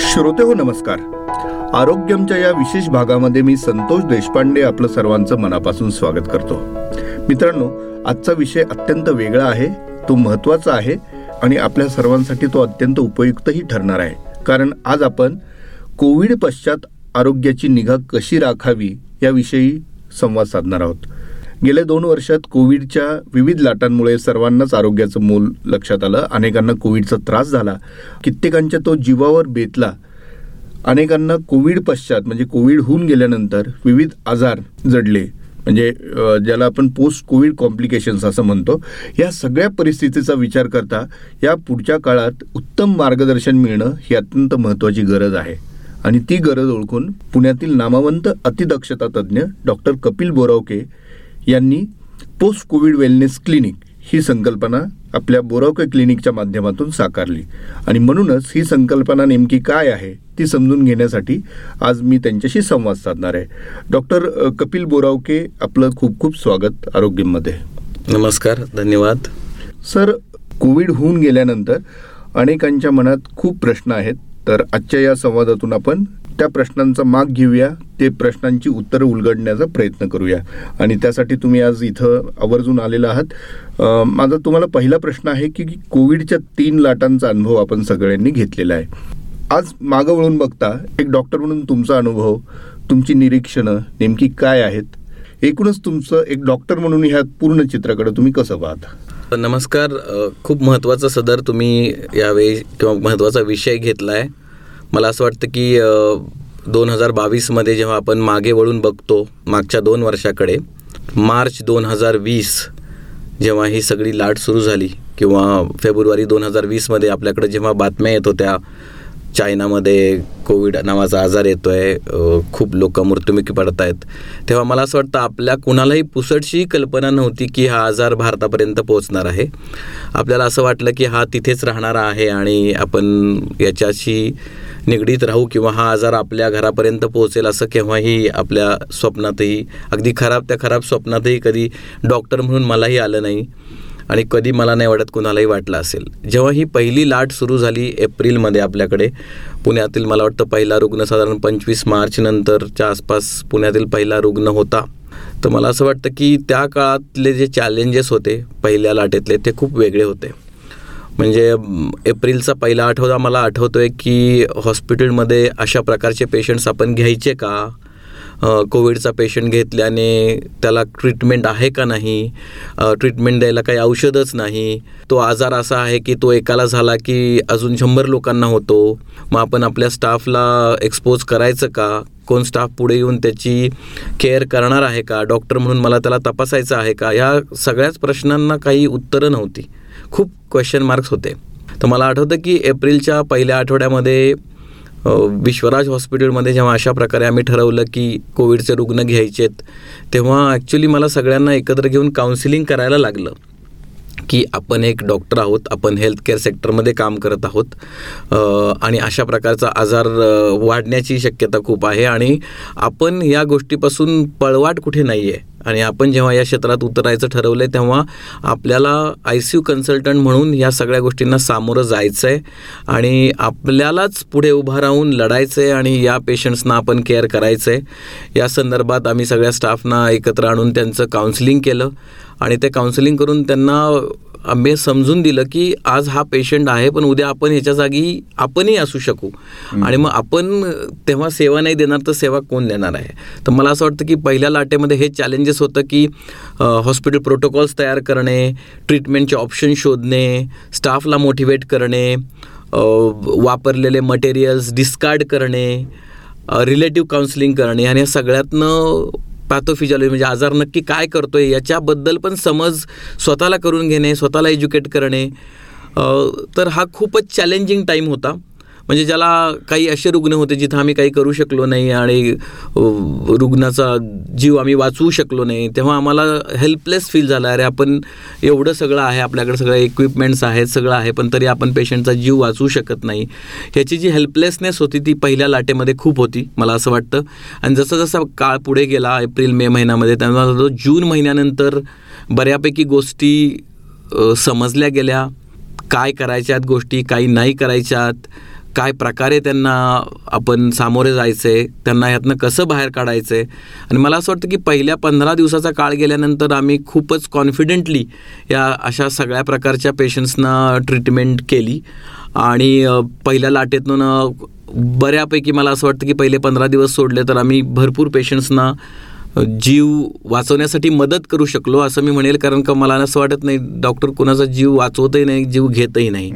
श्रोते हो नमस्कार. आरोग्यमच्या या विशेष भागामध्ये मी संतोष देशपांडे आपलं सर्वांचं मनापासून स्वागत करतो. मित्रांनो आजचा विषय अत्यंत वेगळा आहे तो महत्त्वाचा आहे आणि आपल्या सर्वांसाठी तो अत्यंत उपयुक्तही ठरणार आहे. कारण आज आपण कोविड पश्चात आरोग्याची निगा कशी राखावी याविषयी संवाद साधणार आहोत. गेल्या दोन वर्षात कोविडच्या विविध लाटांमुळे सर्वांनाच आरोग्याचं मोल लक्षात आलं. अनेकांना कोविडचा त्रास झाला. कित्येकांच्या तो जीवावर बेतला. अनेकांना कोविड पश्चात म्हणजे कोविड होऊन गेल्यानंतर विविध आजार जडले. म्हणजे ज्याला आपण पोस्ट कोविड कॉम्प्लिकेशन्स असं म्हणतो. या सगळ्या परिस्थितीचा विचार करता या पुढच्या काळात उत्तम मार्गदर्शन मिळणं ही अत्यंत महत्त्वाची गरज आहे. आणि ती गरज ओळखून पुण्यातील नामवंत अतिदक्षता तज्ज्ञ डॉक्टर कपिल बोरावके यांनी पोस्ट कोविड वेलनेस क्लिनिक ही संकल्पना आपल्या बोरावके क्लिनिकच्या माध्यमातून साकारली. आणि म्हणूनच ही संकल्पना नेमकी काय आहे ती समजून घेण्यासाठी आज मी त्यांच्याशी संवाद साधणार आहे. डॉक्टर कपिल बोरावके आपलं खूप खूप स्वागत आरोग्यमध्ये. नमस्कार धन्यवाद. सर कोविड होऊन गेल्यानंतर अनेकांच्या मनात खूप प्रश्न आहेत. तर आजच्या या संवादातून आपण त्या प्रश्नांचा माग घेऊया ते प्रश्नांची उत्तरं उलगडण्याचा प्रयत्न करूया. आणि त्यासाठी तुम्ही आज इथं आवर्जून आलेला आहात. माझा तुम्हाला पहिला प्रश्न आहे की कोविडच्या तीन लाटांचा अनुभव आपण सगळ्यांनी घेतलेला आहे. आज मागं वळून बघता एक डॉक्टर म्हणून तुमचा अनुभव तुमची निरीक्षणं नेमकी काय आहेत? एकूणच तुमचं एक डॉक्टर म्हणून ह्या पूर्ण चित्राकडे तुम्ही कसं पाहता? नमस्कार खूप महत्त्वाचा सदर तुम्ही यावेळी किंवा महत्त्वाचा विषय घेतला आहे मला असं वाटतं की दोन हजार बावीसमध्ये जेव्हा आपण मागे वळून बघतो मागच्या दोन वर्षाकडे मार्च दोन हजार वीस जेव्हा ही सगळी लाट सुरू झाली किंवा फेब्रुवारी दोन हजार वीसमध्ये आपल्याकडे जेव्हा बातम्या येत होत्या चायनामध्ये कोविड नावाचा आजार येतो आहे खूप लोक मृत्युमुखी पडत आहेत तेव्हा मला असं वाटतं आपल्या कुणालाही पुसटशी कल्पना नव्हती की हा आजार भारतापर्यंत पोहोचणार आहे. आपल्याला असं वाटलं की हा तिथेच राहणारा आहे आणि आपण याच्याशी निगडीत राहू किंवा हा आजार आपल्या घरापर्यंत पोहोचेल असं केव्हाही आपल्या स्वप्नातही अगदी खराब त्या खराब स्वप्नातही कधी डॉक्टर म्हणून मलाही आलं नाही. आणि कधी मला नाही वाटत कुणालाही वाटलं असेल. जेव्हा ही पहिली लाट सुरू झाली एप्रिलमध्ये आपल्याकडे पुण्यातील मला वाटतं पहिला रुग्ण साधारण पंचवीस मार्च नंतरच्या आसपास पुण्यातील पहिला रुग्ण होता. तर मला असं वाटतं की त्या काळातले जे चॅलेंजेस होते पहिल्या लाटेतले ते खूप वेगळे होते. म्हणजे एप्रिलचा पहिला आठवडा मला आठवतो आहे की हॉस्पिटलमध्ये अशा प्रकारचे पेशंट्स आपण घ्यायचे का? कोविडचा पेशंट घेतल्याने त्याला ट्रीटमेंट आहे का नाही? ट्रीटमेंट द्यायला काही औषधच नाही. तो आजार असा आहे की तो एकाला झाला की अजून शंभर लोकांना होतो. मग आपण आपल्या स्टाफला एक्सपोज करायचं का? कोण स्टाफ पुढे येऊन त्याची केअर करणार आहे का? डॉक्टर म्हणून मला त्याला तपासायचं आहे का? ह्या सगळ्याच प्रश्नांना काही उत्तरं नव्हती. खूप क्वेश्चन मार्क्स होते. तर मला आठवतं की एप्रिलच्या पहिल्या आठवड्यामध्ये विश्वराज हॉस्पिटलमध्ये जेव्हा अशा प्रकारे आम्ही ठरवलं की कोविडचे रुग्ण घ्यायचेत तेव्हा ॲक्च्युली मला सगळ्यांना एकत्र घेऊन काउन्सिलिंग करायला लागलं. की आपण एक डॉक्टर आहोत आपण हेल्थकेअर सेक्टरमध्ये काम करत आहोत. आणि अशा प्रकारचा आजार वाढण्याची शक्यता खूप आहे आणि आपण या गोष्टीपासून पळवाट कुठे नाही आहे आणि आपण जेव्हा या क्षेत्रात उतरायचं ठरवलं आहे तेव्हा आपल्याला आय सी यू कन्सल्टंट म्हणून या सगळ्या गोष्टींना सामोरं जायचं आहे आणि आपल्यालाच पुढे उभं राहून लढायचं आहे आणि या पेशंट्सना आपण केअर करायचं आहे या संदर्भात आम्ही सगळ्या स्टाफना एकत्र आणून त्यांचं काउन्सिलिंग केलं. आणि ते काउन्सिलिंग करून त्यांना आम्ही समजून दिलं की आज हा पेशंट आहे पण उद्या आपण ह्याच्या जागी आपणही असू शकू. आणि मग आपण तेव्हा सेवा नाही देणार तर सेवा कोण देणार आहे? तर मला असं वाटतं की पहिल्या लाटेमध्ये हे चॅलेंजेस होतं की हॉस्पिटल प्रोटोकॉल्स तयार करणे ट्रीटमेंटचे ऑप्शन शोधणे स्टाफला मोटिवेट करणे वापरलेले मटेरियल्स डिस्कार्ड करणे रिलेटिव्ह काउन्सिलिंग करणे आणि या सगळ्यातनं पॅथोफिजिओलॉजी म्हणजे आजार नक्की काय करतोय याच्याबद्दल पण समज स्वतःला करून घेणे स्वतःला एज्युकेट करणे तर हा खूपच चॅलेंजिंग टाईम होता. म्हणजे ज्याला काही असे रुग्ण होते जिथं आम्ही काही करू शकलो नाही आणि रुग्णाचा जीव आम्ही वाचवू शकलो नाही तेव्हा आम्हाला हेल्पलेस फील झाला. अरे आपण एवढं सगळं आहे आपल्याकडे सगळं इक्विपमेंट्स आहेत सगळं आहे पण तरी आपण पेशंटचा जीव वाचवू शकत नाही. ह्याची जी हेल्पलेसनेस होती ती पहिल्या लाटेमध्ये खूप होती मला असं वाटतं. आणि जसं जसं काळ पुढे गेला एप्रिल मे महिन्यामध्ये त्यांना जो जून महिन्यानंतर बऱ्यापैकी गोष्टी समजल्या गेल्या. काय करायच्यात गोष्टी काही नाही करायच्यात. काय प्रकारे त्यांना आपण सामोरे जायचं आहे त्यांना ह्यातनं कसं बाहेर काढायचं? आहे आणि मला असं वाटतं की पहिल्या पंधरा दिवसाचा काळ गेल्यानंतर आम्ही खूपच कॉन्फिडेंटली या अशा सगळ्या प्रकारच्या पेशंट्सना ट्रीटमेंट केली. आणि पहिल्या लाटेतून बऱ्यापैकी मला असं वाटतं की पहिले पंधरा दिवस सोडले तर आम्ही भरपूर पेशंट्सना जीव वाचवण्यासाठी मदत करू शकलो असं मी म्हणेल कारण का मला असं वाटत नाही डॉक्टर कुणाचा जीव वाचवतही नाही जीव घेतही नाही.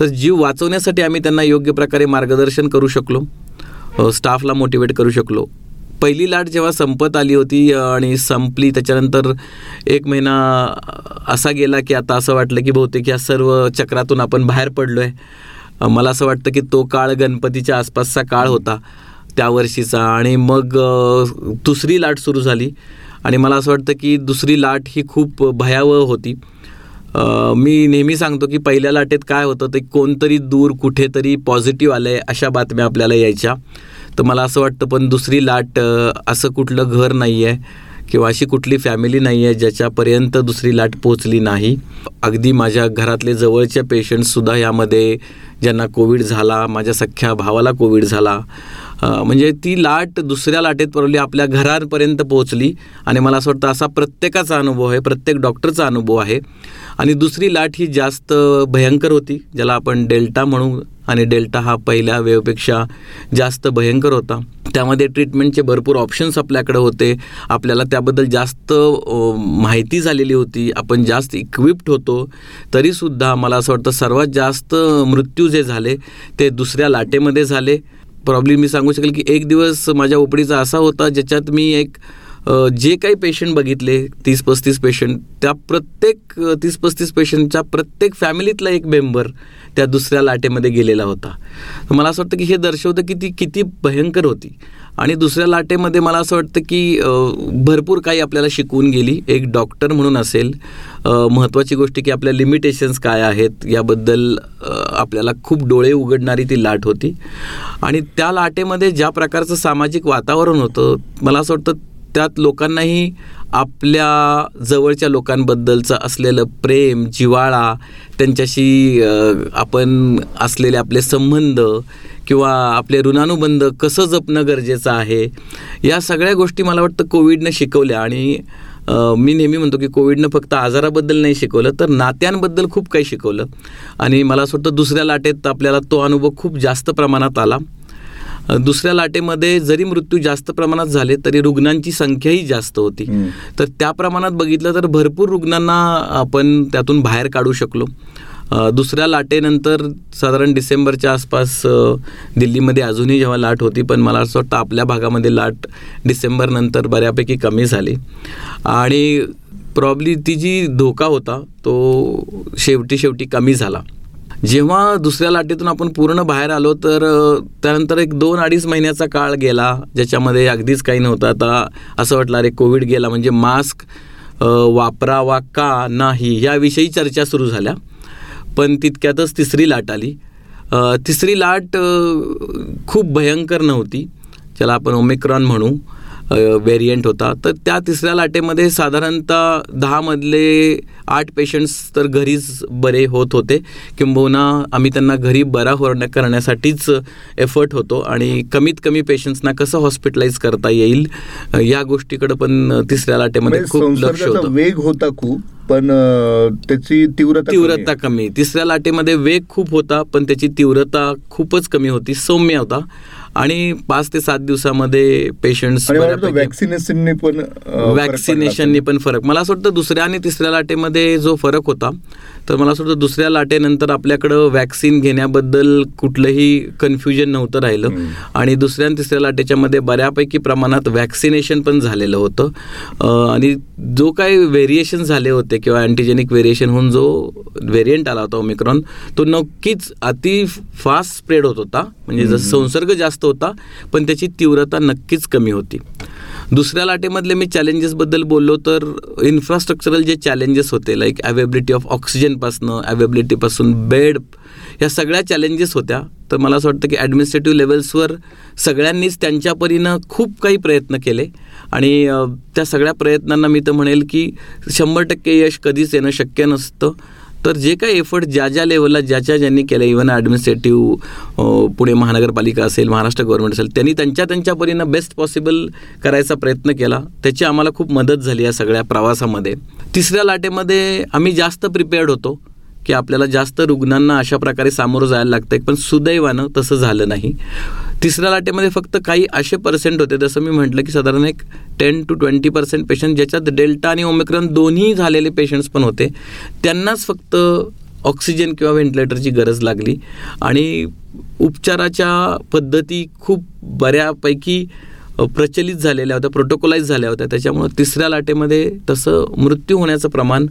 तर जीव वाचवण्यासाठी आम्ही त्यांना योग्य प्रकारे मार्गदर्शन करू शकलो स्टाफला मोटिवेट करू शकलो. पहिली लाट जेव्हा संपत आली होती आणि संपली त्याच्यानंतर एक महिना असा गेला की आता असं वाटलं की बहुतेक या सर्व चक्रातून आपण बाहेर पडलो आहे मला असं वाटतं की तो काळ गणपतीच्या आसपासचा काळ होता. त्या वर्षीचा आणि मग दुसरी लाट सुरू झाली. आणि मला असं वाटतं की दुसरी लाट ही खूप भयावह होती. मी नेहमी सांगतो की पहिल्या लाटेत काय होतं ते कोणतरी दूर कुठेतरी पॉझिटिव्ह आलं आहे अशा बातम्या आपल्याला यायच्या. तर मला असं वाटतं पण दुसरी लाट असं कुठलं घर नाही आहे किंवा अशी कुठली फॅमिली नाही आहे ज्याच्यापर्यंत दुसरी लाट पोचली नाही. अगदी माझ्या घरातले जवळचे पेशंटसुद्धा यामध्ये ज्यांना कोविड झाला माझ्या सख्ख्या भावाला कोविड झाला म्हणजे ती लाट दुसऱ्या लाटेत परवली आपल्या घरांपर्यंत पोहोचली. आणि मला असं वाटतं असा प्रत्येकाचा अनुभव आहे प्रत्येक डॉक्टरचा अनुभव आहे. आणि दुसरी लाट ही जास्त भयंकर होती ज्याला आपण डेल्टा म्हणू. आणि डेल्टा हा पहिल्या वेवपेक्षा जास्त भयंकर होता. त्यामध्ये ट्रीटमेंटचे भरपूर ऑप्शन्स आपल्याकडे होते. आपल्याला त्याबद्दल जास्त माहिती झालेली होती. आपण जास्त इक्विप्ड होतो. तरीसुद्धा मला असं वाटतं सर्वात जास्त मृत्यू जे झाले ते दुसऱ्या लाटेमध्ये झाले. प्रॉब्लेम मी सांगू शकेल की एक दिवस माझ्या ओपडीचा असा होता ज्याच्यात मी एक जे काही पेशंट बघितले तीस पस्तीस पेशंट त्या प्रत्येक तीस पस्तीस पेशंटच्या प्रत्येक फॅमिलीतला एक मेंबर त्या दुसऱ्या लाटेमध्ये गेलेला होता. मला असं वाटतं की हे दर्शवतं की ती किती भयंकर होती. आणि दुसऱ्या लाटेमध्ये मला असं वाटतं की भरपूर काही आपल्याला शिकवून गेली. एक डॉक्टर म्हणून असेल महत्त्वाची गोष्ट की आपल्या लिमिटेशन्स काय आहेत याबद्दल आपल्याला खूप डोळे उघडणारी ती लाट होती. आणि त्या लाटेमध्ये ज्या प्रकारचं सामाजिक वातावरण होतं मला असं वाटतं त्यात लोकांनाही आपल्या जवळच्या लोकांबद्दलचं असलेलं प्रेम जिवाळा त्यांच्याशी आपण असलेले आपले संबंध किंवा आपले ऋणानुबंध कसं जपणं गरजेचं आहे या सगळ्या गोष्टी मला वाटतं कोविडनं शिकवल्या. आणि मी नेहमी म्हणतो की कोविडनं फक्त आजाराबद्दल नाही शिकवलं तर नात्यांबद्दल खूप काही शिकवलं. आणि मला असं वाटतं दुसऱ्या लाटेत आपल्याला तो अनुभव खूप जास्त प्रमाणात आला. दुसऱ्या लाटेमध्ये जरी मृत्यू जास्त प्रमाणात झाले तरी रुग्णांची संख्याही जास्त होती. तर त्या प्रमाणात बघितलं तर भरपूर रुग्णांना आपण त्यातून बाहेर काढू शकलो. दुसऱ्या लाटेनंतर साधारण डिसेंबरच्या आसपास दिल्लीमध्ये अजूनही जेव्हा लाट होती पण मला असं वाटतं आपल्या भागामध्ये लाट डिसेंबरनंतर बऱ्यापैकी कमी झाली. आणि प्रॉब्ली ती जी धोका होता तो शेवटी शेवटी कमी झाला. जेव्हा दुसऱ्या लाटेतून आपण पूर्ण बाहेर आलो तर त्यानंतर एक दोन अडीच महिन्याचा काळ गेला ज्याच्यामध्ये अगदीच काही नव्हतं. आता असं वाटलं अरे कोविड गेला म्हणजे मास्क वापरावा का नाही याविषयी चर्चा सुरू झाल्या. पण तितक्यातच तिसरी लाट आली. तिसरी लाट खूप भयंकर नव्हती. ज्याला आपण ओमिक्रॉन म्हणू. व्हेरियंट होता. तर त्या तिसऱ्या लाटेमध्ये साधारणतः दहामधले आठ पेशंट्स तर घरीच बरे होत होते. किंबहुना आम्ही त्यांना घरी बरा होण्या करण्यासाठीच एफर्ट होतो आणि कमीत कमी पेशंट्सना कसं हॉस्पिटलाइज करता येईल या गोष्टीकडे पण तिसऱ्या लाटेमध्ये म्हणजे खूप लक्ष होतं. वेग होता खूप पण त्याची तीव्रता तीव्रता कमी. तिसऱ्या लाटेमध्ये वेग खूप होता पण त्याची तीव्रता खूपच कमी होती. सौम्य होता. आणि पाच ते सात दिवसामध्ये पेशंट्स वॅक्सिनेशनने पण वॅक्सिनेशनने पण फरक. मला असं वाटतं दुसऱ्या आणि तिसऱ्या लाटेमध्ये जो फरक होता तर मला असं वाटतं दुसऱ्या लाटेनंतर आपल्याकडं वॅक्सिन घेण्याबद्दल कुठलंही कन्फ्युजन नव्हतं राहिलं. आणि दुसऱ्या आणि तिसऱ्या लाटेच्या मध्ये बऱ्यापैकी प्रमाणात वॅक्सिनेशन पण झालेलं होतं. आणि जो काही व्हेरिएशन झाले होते किंवा अँटीजेनिक व्हेरिएशन होऊन जो व्हेरियंट आला होता ओमिक्रॉन तो नक्कीच अति फास्ट स्प्रेड होत होता. म्हणजे जसं संसर्ग जास्त होता पण त्याची तीव्रता नक्कीच कमी होती. दुसऱ्या लाटेमधले मी चॅलेंजेसबद्दल बोललो तर इन्फ्रास्ट्रक्चरल जे चॅलेंजेस होते लाईक अवेबिलिटी ऑफ ऑक्सिजनपासनं अवेबिलिटीपासून बेड ह्या सगळ्या चॅलेंजेस होत्या. तर मला असं वाटतं की ॲडमिनिस्ट्रेटिव्ह लेवल्सवर सगळ्यांनीच त्यांच्या परीनं खूप काही प्रयत्न केले. आणि त्या सगळ्या प्रयत्नांना मी तर म्हणेल की शंभर टक्के यश कधीच येणं शक्य नसतं. तर जे काही एफर्ट ज्या ज्या लेवलला ज्याच्या ज्यांनी केलं इव्हन ॲडमिनिस्ट्रेटिव्ह पुणे महानगरपालिका असेल महाराष्ट्र गव्हर्नमेंट असेल त्यांनी त्यांच्या त्यांच्या परीनं बेस्ट पॉसिबल करायचा प्रयत्न केला. त्याची आम्हाला खूप मदत झाली या सगळ्या प्रवासामध्ये. तिसऱ्या लाटेमध्ये आम्ही जास्त प्रिपेअर्ड होतो की आपल्याला जास्त रुग्णांना अशा प्रकारे सामोरं जायला लागतं पण सुदैवानं तसं झालं नाही. तिसऱ्या लाटेमध्ये फक्त काही असे पर्सेंट होते. जसं मी म्हटलं की साधारण एक ten to twenty percent patient ज्याच्यात डेल्टा आणि ओमिक्रॉन दोन्ही झालेले पेशंट्स पण होते. त्यांनाच फक्त ऑक्सिजन किंवा व्हेंटिलेटरची गरज लागली. आणि उपचाराच्या पद्धती खूप बऱ्यापैकी प्रचलित झालेल्या होत्या प्रोटोकोलाईज झाल्या होत्या. त्याच्यामुळं तिसऱ्या लाटेमध्ये तसं मृत्यू होण्याचं प्रमाण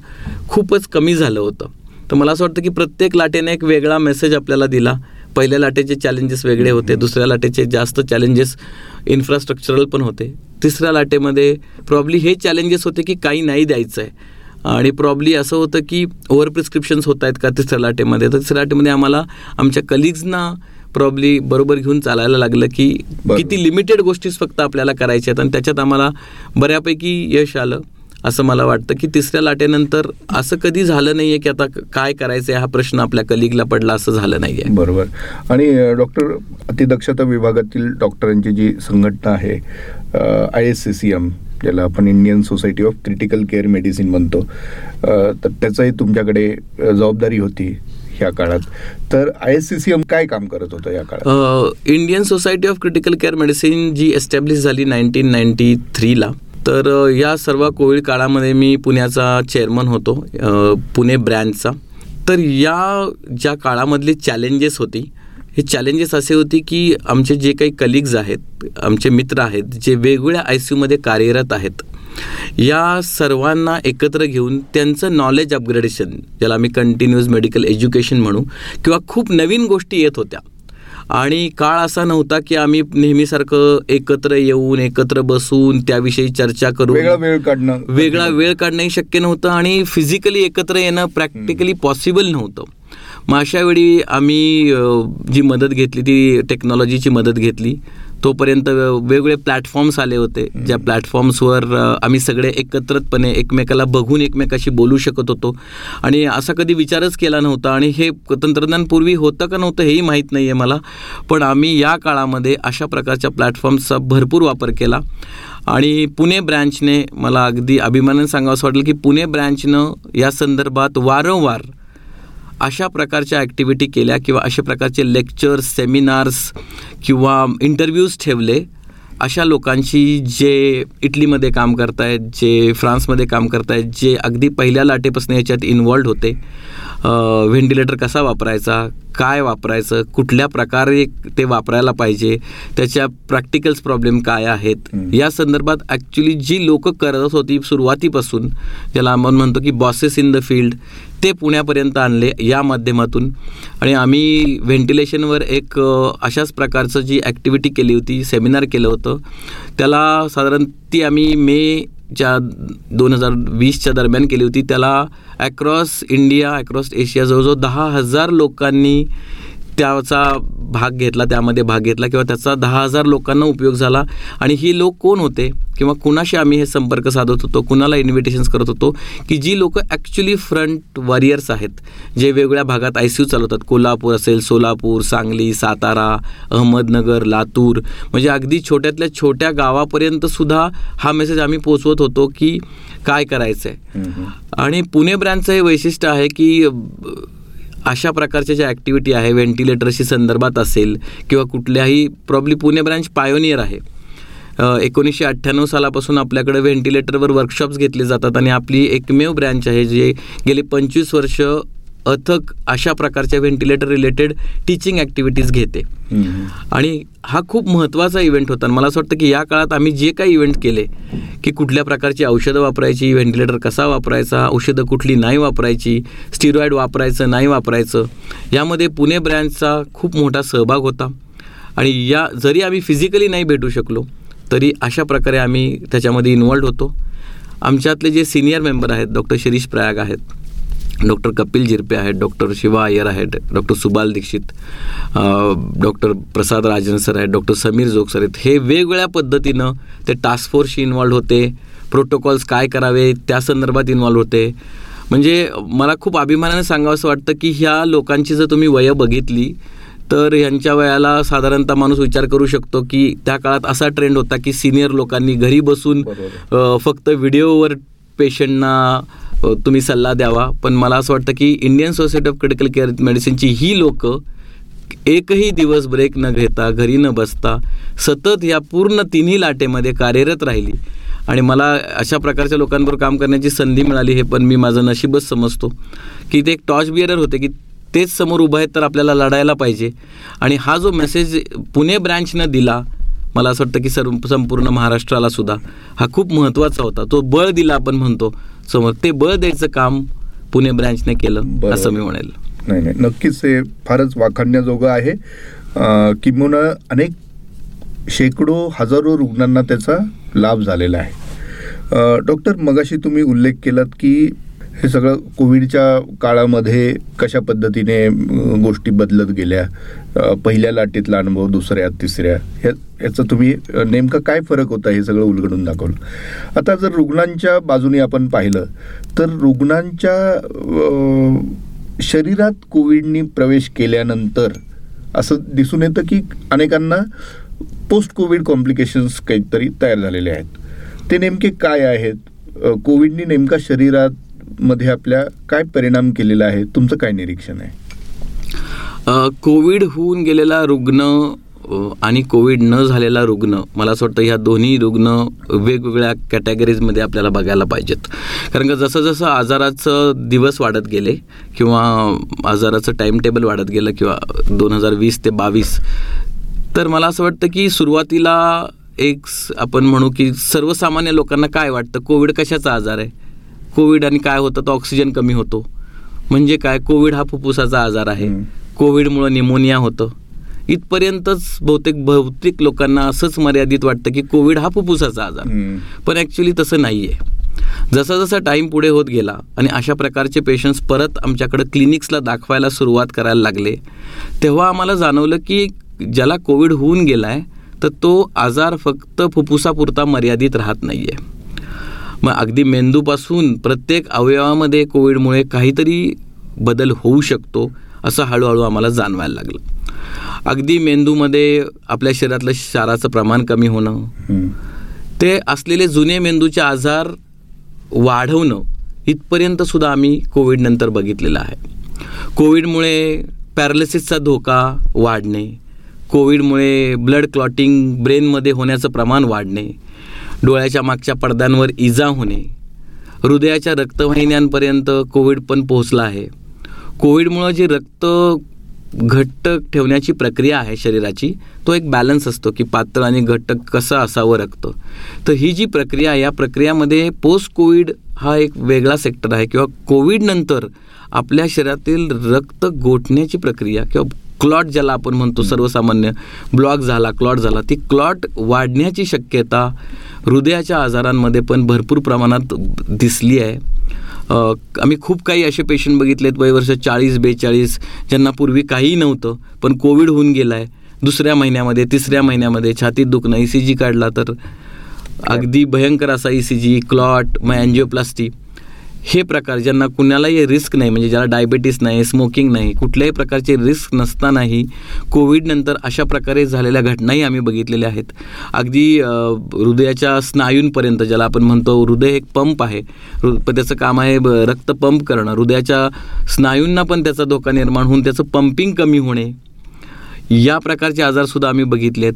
खूपच कमी झालं होतं. तर मला असं वाटतं की प्रत्येक लाटेने एक वेगळा मेसेज आपल्याला दिला. पहिल्या लाटेचे चॅलेंजेस वेगळे होते दुसऱ्या लाटेचे जास्त चॅलेंजेस इन्फ्रास्ट्रक्चरल पण होते. तिसऱ्या लाटेमध्ये प्रॉब्ली हे चॅलेंजेस होते की काही नाही द्यायचं आहे आणि प्रॉब्ली असं होतं की ओव्हर प्रिस्क्रिप्शन्स होत आहेत का तिसऱ्या लाटेमध्ये? तर तिसऱ्या लाटेमध्ये आम्हाला आमच्या कलिग्सना प्रॉब्ली बरोबर घेऊन चालायला लागलं की किती लिमिटेड गोष्टीच फक्त आपल्याला करायच्या आहेत आणि त्याच्यात आम्हाला बऱ्यापैकी यश आलं. असं मला वाटतं की तिसऱ्या लाटेनंतर असं कधी झालं नाहीये की आता काय करायचं हा प्रश्न आपल्या कलिगला पडला असं झालं नाहीये. बरोबर. आणि डॉक्टर अतिदक्षता विभागातील डॉक्टरांची जी संघटना आहे I S C C M ज्याला आपण Indian Society of Critical Care Medicine म्हणतो तर त्याचाही तुमच्याकडे जबाबदारी होती ह्या काळात. तर I S C C M काय काम करत होतं या काळात? Indian Society of Critical Care Medicine G establish झाली नाईन्टीन नाईन्टी थ्रीला तर या सर्व कोविड काळामध्ये मी पुण्याचा चेअरमन होतो पुणे ब्रँडचा तर या ज्या काळामधली चॅलेंजेस होती हे चॅलेंजेस असे होते की आमचे जे काही कलिग्ज आहेत आमचे मित्र आहेत जे वेगवेगळ्या आय सी यूमध्ये कार्यरत आहेत या सर्वांना एकत्र घेऊन त्यांचं नॉलेज अपग्रेडेशन ज्याला आम्ही कंटिन्युअस मेडिकल एज्युकेशन म्हणू किंवा खूप नवीन गोष्टी येत होत्या. आणि काळ असा नव्हता की आम्ही नेहमीसारखं एकत्र येऊन एकत्र बसून त्याविषयी चर्चा करून वेगळा वेळ काढणं. वेगळा वेळ काढणंही शक्य नव्हतं आणि फिजिकली एकत्र येणं प्रॅक्टिकली पॉसिबल नव्हतं. मग अशा वेळी आम्ही जी मदत घेतली ती टेक्नॉलॉजीची मदत घेतली. तोपर्यंत वेगवेगळे प्लॅटफॉर्म्स आले होते. ज्या प्लॅटफॉर्म्सवर आम्ही सगळे एकत्रितपणे एकमेकाला बघून एकमेकाशी बोलू शकत होतो. आणि असा कधी विचारच केला नव्हता. आणि हे तंत्रज्ञान पूर्वी होतं का नव्हतं हेही माहीत नाही आहे मला. पण आम्ही या काळामध्ये अशा प्रकारच्या प्लॅटफॉर्म्सचा भरपूर वापर केला. आणि पुणे ब्रँचने मला अगदी अभिमानानं सांगावं असं वाटलं की पुणे ब्रँचनं या संदर्भात वारंवार अशा प्रकारच्या ॲक्टिव्हिटी केल्या किंवा अशा प्रकारचे लेक्चर्स सेमिनार्स किंवा इंटरव्ह्यूज ठेवले अशा लोकांची जे इटलीमध्ये काम करतायत जे फ्रान्समध्ये काम करतायत जे अगदी पहिल्या लाटेपासून याच्यात इन्वॉल्ड होते व्हेंटिलेटर कसा वापरायचा काय वापरायचं कुठल्या प्रकारे ते वापरायला पाहिजे त्याच्या प्रॅक्टिकल्स प्रॉब्लेम काय आहेत या संदर्भात ॲक्च्युली जी लोक करत होती सुरुवातीपासून ज्याला आपण म्हणतो की बॉसेस इन द फील्ड ते पुण्यापर्यंत आणले या माध्यमातून. आणि आम्ही व्हेंटिलेशनवर एक अशाच प्रकारचं जी ॲक्टिव्हिटी केली होती सेमिनार केलं होतं त्याला साधारण ती आम्ही मेच्या दोन हजार वीसच्या दरम्यान केली होती. त्याला ॲक्रॉस इंडिया ॲक्रॉस एशिया जवळजवळ दहा हजार लोकांनी त्याचा भाग घेतला त्यामध्ये भाग घेतला किंवा त्याचा दहा हजार लोकांना उपयोग झाला. आणि ही लोक कोण होते? किंवा कुणाशी आम्ही हे संपर्क साधत होतो? कुणाला इन्व्हिटेशन्स करत होतो? की जी लोक ॲक्च्युली फ्रंट वॉरियर्स आहेत जे वेगवेगळ्या भागात आय सी यू चालवतात. कोल्हापूर असेल सोलापूर सांगली सातारा अहमदनगर लातूर. म्हणजे अगदी छोट्यातल्या छोट्या गावापर्यंत सुद्धा हा मेसेज आम्ही पोचवत होतो की काय करायचं आहे आणि पुणे ब्रँचचं हे वैशिष्ट्य आहे की अशा प्रकारच्या ज्या ॲक्टिव्हिटी आहे व्हेंटिलेटरशी संदर्भात असेल किंवा कुठल्याही प्रॉब्ली पुणे ब्रँच पायोनियर आहे. एकोणीसशे अठ्ठ्याण्णव सालापासून आपल्याकडे व्हेंटिलेटरवर वर्कशॉप्स घेतले जातात आणि आपली एकमेव ब्रँच आहे जे गेली पंचवीस वर्ष अथक अशा प्रकारच्या व्हेंटिलेटर रिलेटेड टीचिंग ॲक्टिव्हिटीज घेते. आणि हा खूप महत्त्वाचा इव्हेंट होता. मला असं वाटतं की या काळात आम्ही जे काही इव्हेंट केले की कुठल्या प्रकारची औषधं वापरायची व्हेंटिलेटर कसा वापरायचा औषधं कुठली नाही वापरायची स्टिरॉइड वापरायचं नाही वापरायचं यामध्ये पुणे ब्रँचचा खूप मोठा सहभाग होता. आणि या जरी आम्ही फिजिकली नाही भेटू शकलो तरी अशा प्रकारे आम्ही त्याच्यामध्ये इन्वॉल्ड होतो. आमच्यातले जे सिनियर मेंबर आहेत डॉक्टर शिरीष प्रयाग आहेत डॉक्टर कपिल जिरपे आहेत डॉक्टर शिवा अय्यर आहेत doctor Subal Dikshit doctor Prasad Rajan sir आहेत डॉक्टर समीर जोग सर आहेत. हे वेगवेगळ्या पद्धतीनं ते टास्क फोर्सशी इन्वॉल्ड होते प्रोटोकॉल्स काय करावे त्या संदर्भात इन्वॉल्व होते. म्हणजे मला खूप अभिमानाने सांगावं असं वाटतं की ह्या लोकांची जर तुम्ही वय बघितली तर ह्यांच्या वयाला साधारणतः माणूस विचार करू शकतो की त्या काळात असा ट्रेंड होता की सिनियर लोकांनी घरी बसून फक्त व्हिडिओवर पेशंटना तुम्ही सल्ला द्यावा. पण मला असं वाटतं की Indian Society of Critical Care मेडिसिनची ही लोक एकही दिवस ब्रेक न घेता घरी न बसता सतत या पूर्ण तिन्ही लाटेमध्ये कार्यरत राहिली. आणि मला अशा प्रकारच्या लोकांबरोबर काम करण्याची संधी मिळाली हे पण मी माझं नशीबच समजतो. की ते एक टॉर्च बिअरर होते की तेच समोर उभं आहेत तर आपल्याला लढायला पाहिजे. आणि हा जो मेसेज पुणे ब्रँचनं दिला मला असं वाटतं की सर्व संपूर्ण महाराष्ट्राला सुद्धा हा खूप महत्त्वाचा होता. तो बळ दिला आपण म्हणतो. समोर ते बळ द्यायचं काम पुणे ब्रँचने केलं. असं मी म्हणेल. नाही नाही. नक्कीच हे फारच वाखाणण्याजोगं आहे. किंबहुना अनेक शेकडो हजारो रुग्णांना त्याचा लाभ झालेला आहे. डॉक्टर मगाशी तुम्ही उल्लेख केलात की हे सगळं कोविडच्या काळामध्ये कशा पद्धतीने गोष्टी बदलत गेल्या? पहिल्या लाटेतला अनुभव दुसऱ्या तिसऱ्या ह्या याचा तुम्ही नेमकं नेमका काय फरक होता हे सगळं उलगडून दाखवलं. आता जर रुग्णांच्या बाजूने आपण पाहिलं तर रुग्णांच्या शरीरात कोविडनी प्रवेश केल्यानंतर असं दिसून येतं की अनेकांना पोस्ट कोविड कॉम्प्लिकेशन्स काहीतरी तयार झालेले आहेत. ते नेमके काय आहेत? कोविडनी नेमका शरीरात मध्ये आपल्या काय परिणाम केलेला आहे? तुमचं काय निरीक्षण आहे? कोविड होऊन गेलेला रुग्ण आणि कोविड न झालेला रुग्ण मला असं वाटतं ह्या दोन्ही रुग्ण वेगवेगळ्या कॅटेगरीजमध्ये आपल्याला बघायला पाहिजेत. कारण का जसं जसं आजाराचं दिवस वाढत गेले किंवा आजाराचं टाईम टेबल वाढत गेलं किंवा दोन हजार वीस ते बावीस तर मला असं वाटतं की सुरुवातीला एक आपण म्हणू की सर्वसामान्य लोकांना काय वाटतं? कोविड कशाचा आजार आहे? कोविड आणि काय होतं तर ऑक्सिजन कमी होतो. म्हणजे काय कोविड हा फुफ्फुसाचा आजार आहे. कोविडमुळं निमोनिया होतं. इथपर्यंतच बहुतेक बहुतेक लोकांना असंच मर्यादित वाटतं की कोविड हा फुफ्फुसाचा आजार. पण ॲक्च्युली तसं नाही आहे जसा जसा टाईम पुढे होत गेला आणि अशा प्रकारचे पेशंट्स परत आमच्याकडं क्लिनिक्सला दाखवायला सुरुवात करायला लागले तेव्हा आम्हाला जाणवलं की ज्याला कोविड होऊन गेला आहे तर तो आजार फक्त फुफ्फुसापुरता मर्यादित राहत नाही आहे मग अगदी मेंदूपासून प्रत्येक अवयवामध्ये कोविडमुळे काहीतरी बदल होऊ शकतो असं हळूहळू आम्हाला जाणवायला लागलं अगदी मेंदूमध्ये आपल्या शरीरातलं क्षाराचं प्रमाण कमी होणं. ते असलेले जुने मेंदूचे आजार वाढवणं इथपर्यंत सुद्धा आम्ही कोविडनंतर बघितलेलं आहे कोविडमुळे पॅरालिसिसचा धोका वाढणे कोविडमुळे ब्लड क्लॉटिंग ब्रेनमध्ये होण्याचं प्रमाण वाढणे डोळ्याच्या मागच्या पडद्यांवर इजा होणे. हृदयाच्या रक्तवाहिन्यांपर्यंत कोविड पण पोहोचला आहे. कोविडमुळं जे रक्त घट्ट ठेवण्याची प्रक्रिया आहे शरीराची तो एक बॅलन्स असतो की पातळ आणि घट्ट कसं असावं रक्त. तर ही जी प्रक्रिया आहे या प्रक्रियामध्ये पोस्ट कोविड हा एक वेगळा सेक्टर आहे किंवा कोविडनंतर आपल्या शरीरातील रक्त गोठण्याची प्रक्रिया किंवा क्लॉट ज्याला आपण म्हणतो सर्वसामान्य ब्लॉक झाला क्लॉट झाला ती क्लॉट वाढण्याची शक्यता हृदयाच्या आजारांमध्ये पण भरपूर प्रमाणात दिसली आहे. आम्ही खूप काही असे पेशंट बघितलेत वयवर्ष चाळीस बेचाळीस ज्यांना पूर्वी काहीही नव्हतं पण कोविड होऊन गेला आहे दुसऱ्या महिन्यामध्ये तिसऱ्या महिन्यामध्ये छातीत दुखणं ई सी जी काढला तर अगदी भयंकर असा ई सी जी क्लॉट मग अँजिओप्लास्टी हे प्रकार ज्यांना कुणालाही रिस्क नाही म्हणजे ज्याला डायबेटीस नाही स्मोकिंग नाही कुठल्याही प्रकारचे रिस्क नसतानाही कोविडनंतर अशा प्रकारे झालेल्या घटनाही आम्ही बघितलेल्या आहेत. अगदी हृदयाच्या स्नायूंपर्यंत ज्याला आपण म्हणतो हृदय एक पंप आहे. त्याचं काम आहे ब- रक्त पंप करणं. हृदयाच्या स्नायूंना पण त्याचा धोका निर्माण होऊन त्याचं पंपिंग कमी होणे. या प्रकारचे आजारसुद्धा आम्ही बघितलेत.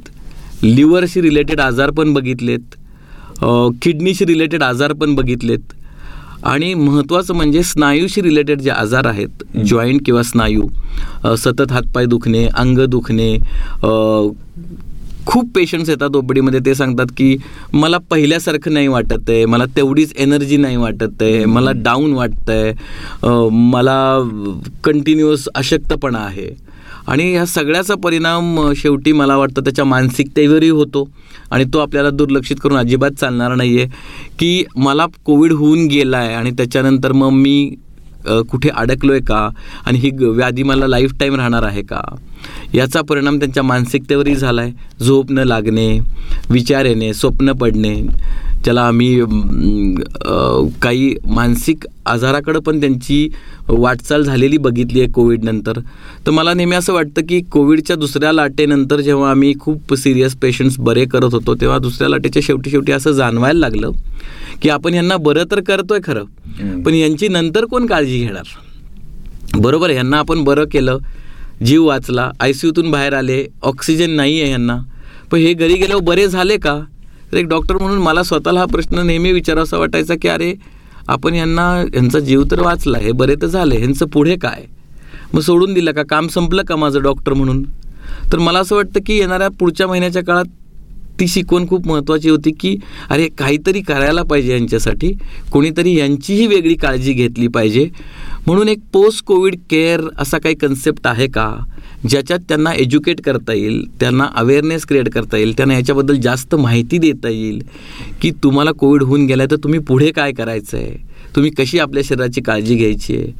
लिव्हरशी रिलेटेड आजार पण बघितलेत. किडनीशी रिलेटेड आजार पण बघितलेत. आणि महत्त्वाचं म्हणजे स्नायूशी रिलेटेड जे आजार आहेत जॉईंट किंवा स्नायू सतत हातपाय दुखणे अंग दुखणे खूप पेशंट्स येतात ओपडीमध्ये. ते सांगतात की मला पहिल्यासारखं नाही वाटत आहे मला तेवढीच एनर्जी नाही वाटत आहे मला डाऊन वाटतं आहे मला कंटिन्युअस अशक्तपणा आहे. आणि ह्या सगळ्याचा परिणाम शेवटी मला वाटतं त्याच्या मानसिकतेवरही होतो. आणि तो आपल्याला दुर्लक्षित करून अजिबात चालणार नाही आहे की मला कोविड होऊन गेला आहे आणि त्याच्यानंतर मग मी कुठे अडकलो आहे का? आणि ही ग- व्याधी मला लाईफ टाईम राहणार आहे का? याचा परिणाम त्यांच्या मानसिकतेवरही झाला आहे झोप न लागणे विचार येणे स्वप्न पडणे ज्याला आम्ही काही मानसिक आजाराकडं पण त्यांची वाटचाल झालेली बघितली आहे कोविडनंतर तर मला नेहमी असं वाटतं की कोविडच्या दुसऱ्या लाटेनंतर जेव्हा आम्ही खूप सिरियस पेशंट्स बरे करत होतो तेव्हा दुसऱ्या लाटेच्या शेवटी शेवटी असं जाणवायला लागलं की आपण यांना बरं तर करतोय खरं पण यांची नंतर कोण काळजी घेणार? बरोबर यांना आपण बरं केलं जीव वाचला आय सी यूतून बाहेर आले ऑक्सिजन नाही आहे यांना. पण हे घरी गेल्यावर बरे झाले का? तर एक डॉक्टर म्हणून मला स्वतःला हा प्रश्न नेहमी विचारावासा वाटायचा की अरे आपण यांना यांचा जीव तर वाचला हे बरे तर झाले ह्यांचं पुढे काय? मग सोडून दिलं का? काम संपलं का माझं डॉक्टर म्हणून? तर मला असं वाटतं की येणाऱ्या पुढच्या महिन्याच्या काळात ती शिकवण खूप महत्त्वाची होती की अरे काहीतरी करायला पाहिजे यांच्यासाठी. कोणीतरी यांचीही वेगळी काळजी घेतली पाहिजे. म्हणून एक पोस्ट कोविड केअर असा काही कन्सेप्ट आहे का? ज्याच्यात त्यांना एज्युकेट करता येईल त्यांना अवेअरनेस क्रिएट करता येईल त्यांना याच्याबद्दल जास्त माहिती देता येईल की तुम्हाला कोविड होऊन गेला तर तुम्ही पुढे काय करायचं आहे तुम्ही कशी आपल्या शरीराची काळजी घ्यायची आहे?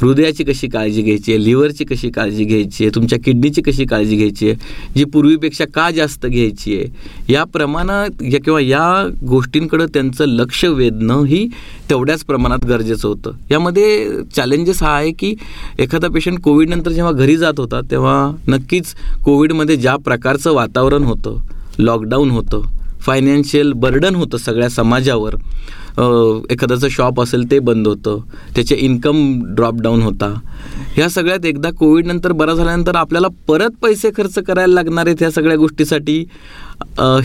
हृदयाची कशी काळजी घ्यायची आहे? लिव्हरची कशी काळजी घ्यायची आहे? तुमच्या किडनीची कशी काळजी घ्यायची आहे? जी पूर्वीपेक्षा का जास्त घ्यायची आहे? या प्रमाणात या किंवा या गोष्टींकडं त्यांचं लक्ष वेधणं ही तेवढ्याच प्रमाणात गरजेचं होतं. यामध्ये चॅलेंजेस हा आहे की एखादा पेशंट कोविडनंतर जेव्हा घरी जात होता तेव्हा नक्कीच कोविडमध्ये ज्या प्रकारचं वातावरण होतं लॉकडाऊन होतं फायनान्शियल बर्डन होतं सगळ्या समाजावर एखाद्याचं शॉप असेल ते बंद होतं. त्याचे इन्कम ड्रॉप डाऊन होता. ह्या सगळ्यात एकदा कोविडनंतर बरं झाल्यानंतर आपल्याला परत पैसे खर्च करायला लागणार आहेत ह्या सगळ्या गोष्टीसाठी.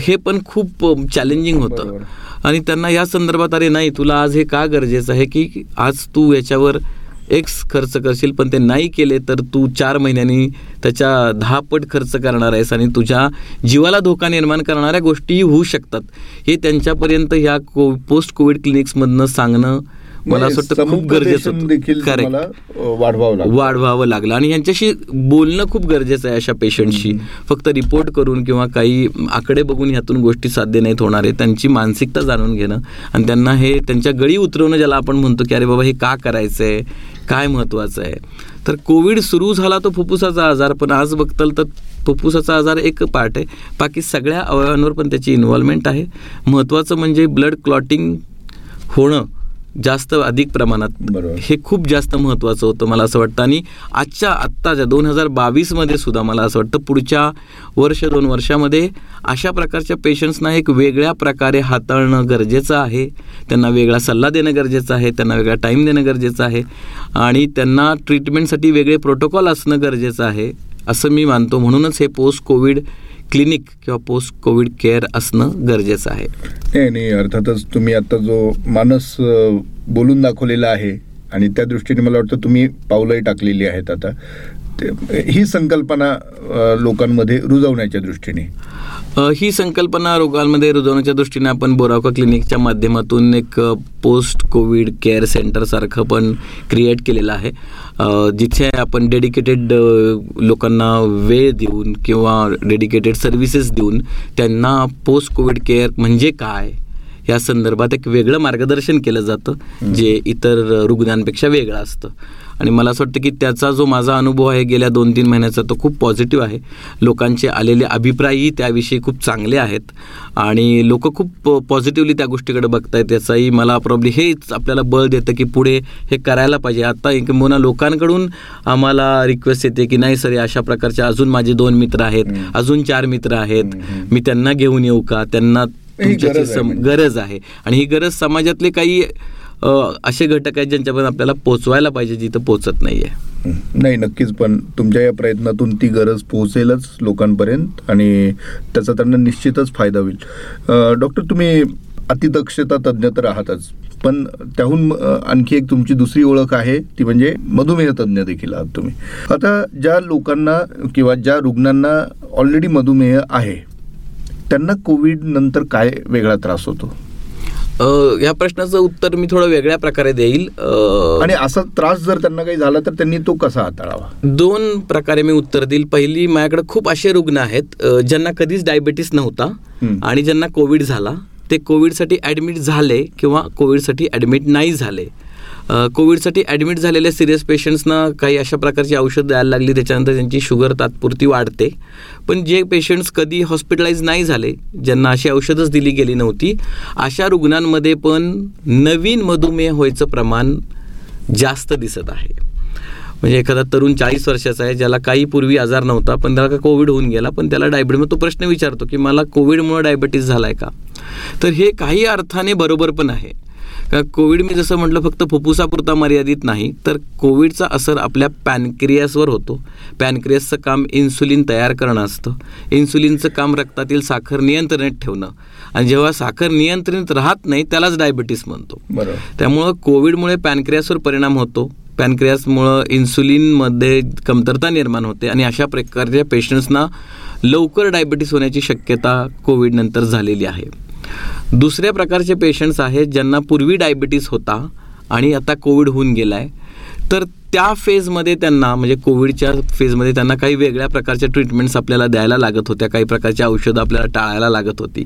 हे पण खूप चॅलेंजिंग होतं. आणि त्यांना या संदर्भात अरे नाही तुला आज हे का गरजेचं आहे की आज तू याच्यावर एक्स खर्च करशील पण ते नाही केले तर तू चार महिन्यांनी त्याच्या दहा पट खर्च करणार आहेस आणि तुझ्या जीवाला धोका निर्माण करणाऱ्या गोष्टीही होऊ शकतात. हे त्यांच्यापर्यंत ह्या को पोस्ट कोविड क्लिनिक्समधनं सांगणं मला असं वाटतं खूप गरजेचं देखील वाढवावं लागलं. वाढवावं लागलं. आणि यांच्याशी बोलणं खूप गरजेचं आहे अशा पेशंटशी. फक्त रिपोर्ट करून किंवा काही आकडे बघून ह्यातून गोष्टी साध्य नाहीत होणार आहे त्यांची मानसिकता जाणून घेणं आणि त्यांना हे त्यांच्या गळी उतरवणं ज्याला आपण म्हणतो की अरे बाबा हे का करायचं आहे काय महत्त्वाचं आहे? तर कोविड सुरू झाला तो फुफ्फुसाचा आजार पण आज बघताल तर फुफ्फुसाचा आजार एक पार्ट आहे. बाकी सगळ्या अवयवांवर पण त्याची इन्व्हॉल्वमेंट आहे. महत्त्वाचं म्हणजे ब्लड क्लॉटिंग होणं. जास्त अधिक प्रमाणात. हे खूप जास्त महत्त्वाचं होतं मला असं वाटतं. आणि आजच्या आत्ताच्या दोन हजार बावीसमध्ये सुद्धा मला असं वाटतं पुढच्या वर्ष दोन वर्षामध्ये अशा प्रकारच्या पेशंट्सना एक वेगळ्या प्रकारे हाताळणं गरजेचं आहे. त्यांना वेगळा सल्ला देणं गरजेचं आहे. त्यांना वेगळा टाईम देणं गरजेचं आहे. आणि त्यांना ट्रीटमेंटसाठी वेगळे प्रोटोकॉल असणं गरजेचं आहे असं मी मानतो. म्हणूनच हे पोस्ट कोविड क्लिनिक किंवा पोस्ट कोविड केअर असणं गरजेचं आहे. नाही नाही अर्थातच तुम्ही आता जो मानस बोलून दाखवलेला आहे आणि त्या दृष्टीने मला वाटतं तुम्ही पावलंही टाकलेली आहेत आता. ही संकल्पना लोकांमध्ये रुजवण्याच्या दृष्टीने. ही संकल्पना रोगांमध्ये रुजवण्याच्या दृष्टीने आपण बोरावका क्लिनिकच्या माध्यमातून एक पोस्ट कोविड केअर सेंटरसारखं पण क्रिएट केलेलं आहे. जिथे आपण डेडिकेटेड लोकांना वेळ देऊन किंवा डेडिकेटेड सर्व्हिसेस देऊन त्यांना पोस्ट कोविड केअर म्हणजे काय या संदर्भात एक वेगळं मार्गदर्शन केलं जातं जे इतर रुग्णांपेक्षा वेगळं असतं. आणि मला असं वाटतं की त्याचा जो माझा अनुभव आहे गेल्या दोन तीन महिन्याचा तो खूप पॉझिटिव्ह आहे. लोकांचे आलेले अभिप्रायही त्याविषयी खूप चांगले आहेत. आणि लोक खूप पॉझिटिव्हली त्या गोष्टीकडे बघतायत. त्याचाही मला प्रॉब्ली हेच आपल्याला बळ देतं की पुढे हे करायला पाहिजे. आता एक मोना लोकांकडून आम्हाला रिक्वेस्ट येते की नाही सर अशा प्रकारचे अजून माझे दोन मित्र आहेत. अजून चार मित्र आहेत. मी त्यांना घेऊन येऊ का? त्यांना गरज आहे. आणि ही गरज समाजातले काही असे घटक आहेत ज्यांच्यापर्यंत आपल्याला पोचवायला पाहिजे जिथं पोचत आहे नाही नक्कीच पण तुमच्या या प्रयत्नातून ती गरज पोहोचेलच लोकांपर्यंत आणि त्याचा त्यांना निश्चितच फायदा होईल. डॉक्टर तुम्ही अतिदक्षता तज्ज्ञ तर आहातच पण त्याहून आणखी एक तुमची दुसरी ओळख आहे ती म्हणजे मधुमेह तज्ज्ञ देखील आहात तुम्ही. आता ज्या लोकांना किंवा ज्या रुग्णांना ऑलरेडी मधुमेह आहे त्यांना कोविड नंतर काय वेगळा त्रास होतो? या प्रश्नाचं उत्तर मी थोडं वेगळ्या प्रकारे देईल. आणि असा त्रास जर त्यांना काही झाला तर त्यांनी तो कसा हाताळावा? दोन प्रकारे मी उत्तर देईल. पहिली माझ्याकडे खूप असे रुग्ण आहेत ज्यांना कधीच डायबिटीस नव्हता आणि ज्यांना कोविड झाला. ते कोविडसाठी ॲडमिट झाले किंवा कोविडसाठी ॲडमिट नाही झाले. कोविडसाठी ॲडमिट झालेल्या सिरियस पेशंट्सना काही अशा प्रकारची औषध द्यायला लागली. त्याच्यानंतर त्यांची शुगर तात्पुरती वाढते. पण जे पेशंट्स कधी हॉस्पिटलाइज नाही झाले ज्यांना अशी औषधच दिली गेली नव्हती अशा रुग्णांमध्ये पण नवीन मधुमेह व्हायचं प्रमाण जास्त दिसत आहे. म्हणजे एखादा तरुण चाळीस वर्षाचा आहे ज्याला काही पूर्वी आजार नव्हता पण त्याला का कोविड होऊन गेला पण त्याला डायबिटीज मग तो प्रश्न विचारतो की मला कोविडमुळे डायबिटीस झाला आहे का? तर हे काही अर्थाने बरोबर पण आहे. का कोविड मी जसं म्हटलं फक्त फुफ्फुसापुरता मर्यादित नाही तर कोविडचा असर आपल्या पॅनक्रियासवर होतो. पॅनक्रियासचं काम इन्सुलिन तयार करणं असतं. इन्सुलिनचं काम रक्तातील साखर नियंत्रणात ठेवणं. आणि जेव्हा साखर नियंत्रित राहत नाही त्यालाच डायबिटीस म्हणतो. त्यामुळं कोविडमुळे पॅनक्रियासवर परिणाम होतो. पॅनक्रियासमुळं इन्सुलिनमध्ये कमतरता निर्माण होते आणि अशा प्रकारच्या पेशंट्सना लवकर डायबिटीस होण्याची शक्यता कोविडनंतर झालेली आहे. दुसऱ्या प्रकारचे पेशंट्स आहेत ज्यांना पूर्वी डायबिटीस होता आणि आता कोविड होऊन गेला आहे तर त्या फेजमध्ये त्यांना म्हणजे कोविडच्या फेजमध्ये त्यांना काही वेगळ्या प्रकारच्या ट्रीटमेंट्स आपल्याला द्यायला लागत होत्या. काही प्रकारची औषधं आपल्याला टाळायला लागत होती.